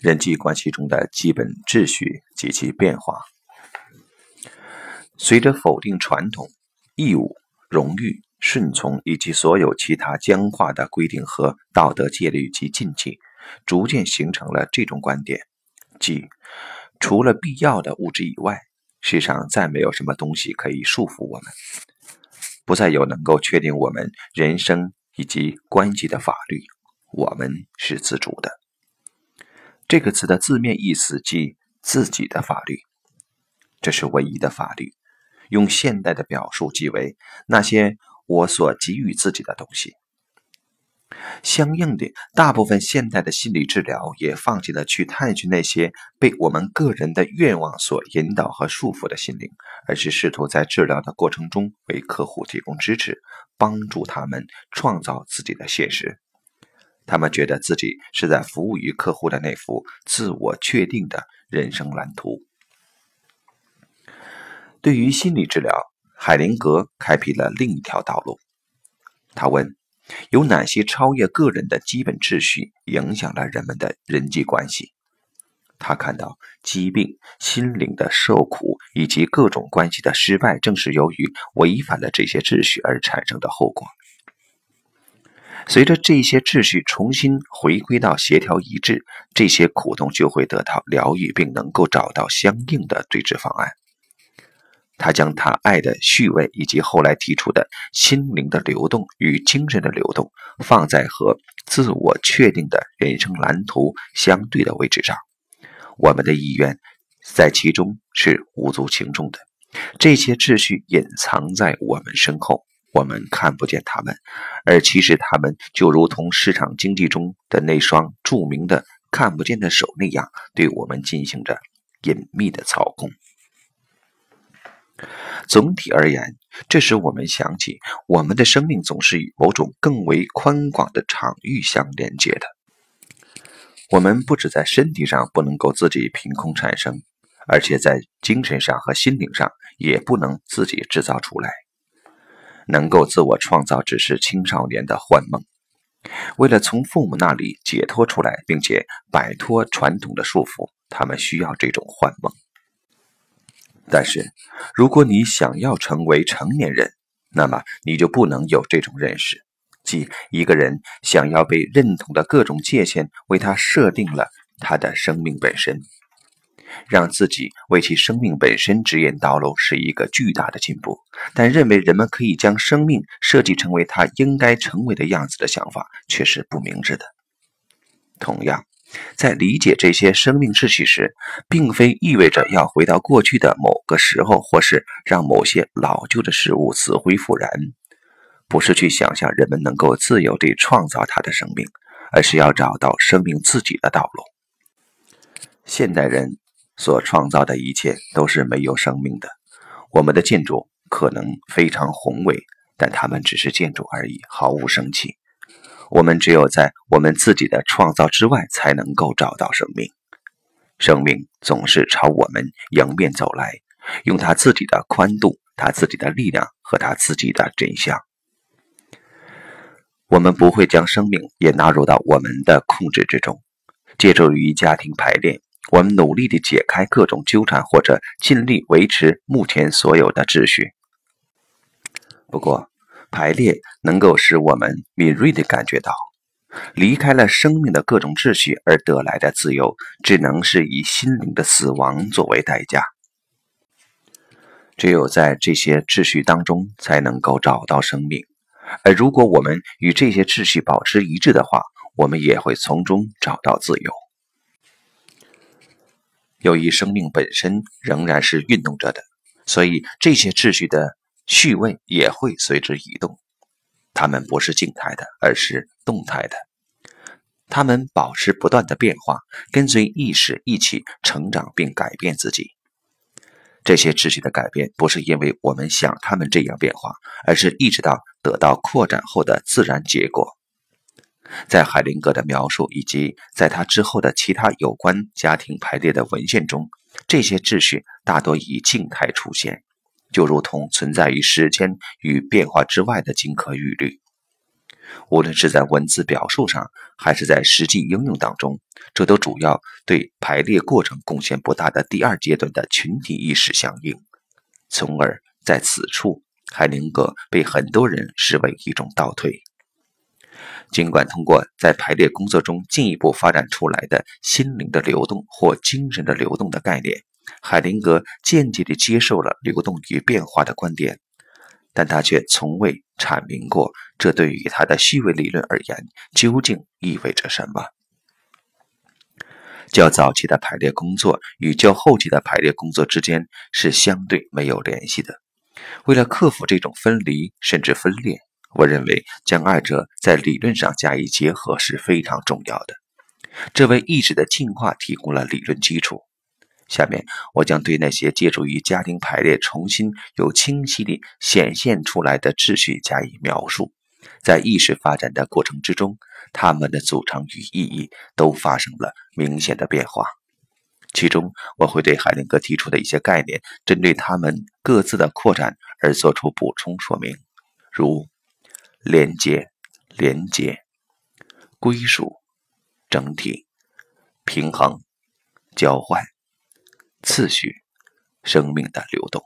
人际关系中的基本秩序及其变化。随着否定传统、义务、荣誉、顺从以及所有其他僵化的规定和道德戒律及禁忌，逐渐形成了这种观点，即除了必要的物质以外，世上再没有什么东西可以束缚我们，不再有能够确定我们人生以及关系的法律。我们是自主的。这个词的字面意思即自己的法律，这是唯一的法律。用现代的表述，即为那些我所给予自己的东西。相应的，大部分现代的心理治疗也放弃了去探寻那些被我们个人的愿望所引导和束缚的心灵，而是试图在治疗的过程中为客户提供支持，帮助他们创造自己的现实。他们觉得自己是在服务于客户的那幅自我确定的人生蓝图。对于心理治疗，海灵格开辟了另一条道路。他问：有哪些超越个人的基本秩序影响了人们的人际关系？他看到疾病、心灵的受苦以及各种关系的失败，正是由于违反了这些秩序而产生的后果。随着这些秩序重新回归到协调一致，这些苦痛就会得到疗愈，并能够找到相应的对治方案。他将他爱的序位以及后来提出的心灵的流动与精神的流动放在和自我确定的人生蓝图相对的位置上。我们的意愿在其中是无足轻重的。这些秩序隐藏在我们身后，我们看不见他们，而其实他们就如同市场经济中的那双著名的看不见的手那样，对我们进行着隐秘的操控。总体而言，这使我们想起，我们的生命总是与某种更为宽广的场域相连接的。我们不止在身体上不能够自己凭空产生，而且在精神上和心灵上也不能自己制造出来。能够自我创造，只是青少年的幻梦。为了从父母那里解脱出来，并且摆脱传统的束缚，他们需要这种幻梦。但是，如果你想要成为成年人，那么你就不能有这种认识，即一个人想要被认同的各种界限为他设定了他的生命本身，让自己为其生命本身指引道路是一个巨大的进步。但认为人们可以将生命设计成为他应该成为的样子的想法却是不明智的。同样。在理解这些生命秩序时，并非意味着要回到过去的某个时候，或是让某些老旧的事物死灰复燃。不是去想象人们能够自由地创造他的生命，而是要找到生命自己的道路。现代人所创造的一切都是没有生命的。我们的建筑可能非常宏伟，但它们只是建筑而已，毫无生气。我们只有在我们自己的创造之外，才能够找到生命。生命总是朝我们迎面走来，用它自己的宽度、它自己的力量和它自己的真相。我们不会将生命也纳入到我们的控制之中。借助于家庭排练，我们努力地解开各种纠缠，或者尽力维持目前所有的秩序。不过，排列能够使我们敏锐地感觉到，离开了生命的各种秩序而得来的自由，只能是以心灵的死亡作为代价。只有在这些秩序当中，才能够找到生命。而如果我们与这些秩序保持一致的话，我们也会从中找到自由。由于生命本身仍然是运动着的，所以这些秩序的。序位也会随之移动，它们不是静态的，而是动态的。它们保持不断的变化，跟随意识一起成长并改变自己。这些秩序的改变不是因为我们想它们这样变化，而是意识到得到扩展后的自然结果。在海灵格的描述以及在他之后的其他有关家庭排列的文献中，这些秩序大多以静态出现。就如同存在于时间与变化之外的金科玉律，无论是在文字表述上，还是在实际应用当中，这都主要对排列过程贡献不大的第二阶段的群体意识相应，从而在此处，海灵格被很多人视为一种倒退。尽管通过在排列工作中进一步发展出来的心灵的流动或精神的流动的概念，海灵格间接地接受了流动与变化的观点。但他却从未阐明过，这对于他的虚伪理论而言究竟意味着什么。较早期的排列工作与较后期的排列工作之间是相对没有联系的。为了克服这种分离甚至分裂，我认为将二者在理论上加以结合是非常重要的。这为意识的进化提供了理论基础。下面我将对那些借助于家庭排列重新又清晰地显现出来的秩序加以描述。在意识发展的过程之中，它们的组成与意义都发生了明显的变化。其中，我会对海灵格提出的一些概念，针对他们各自的扩展而做出补充说明，如连接、连接、归属、整体、平衡、交换。次序，生命的流动。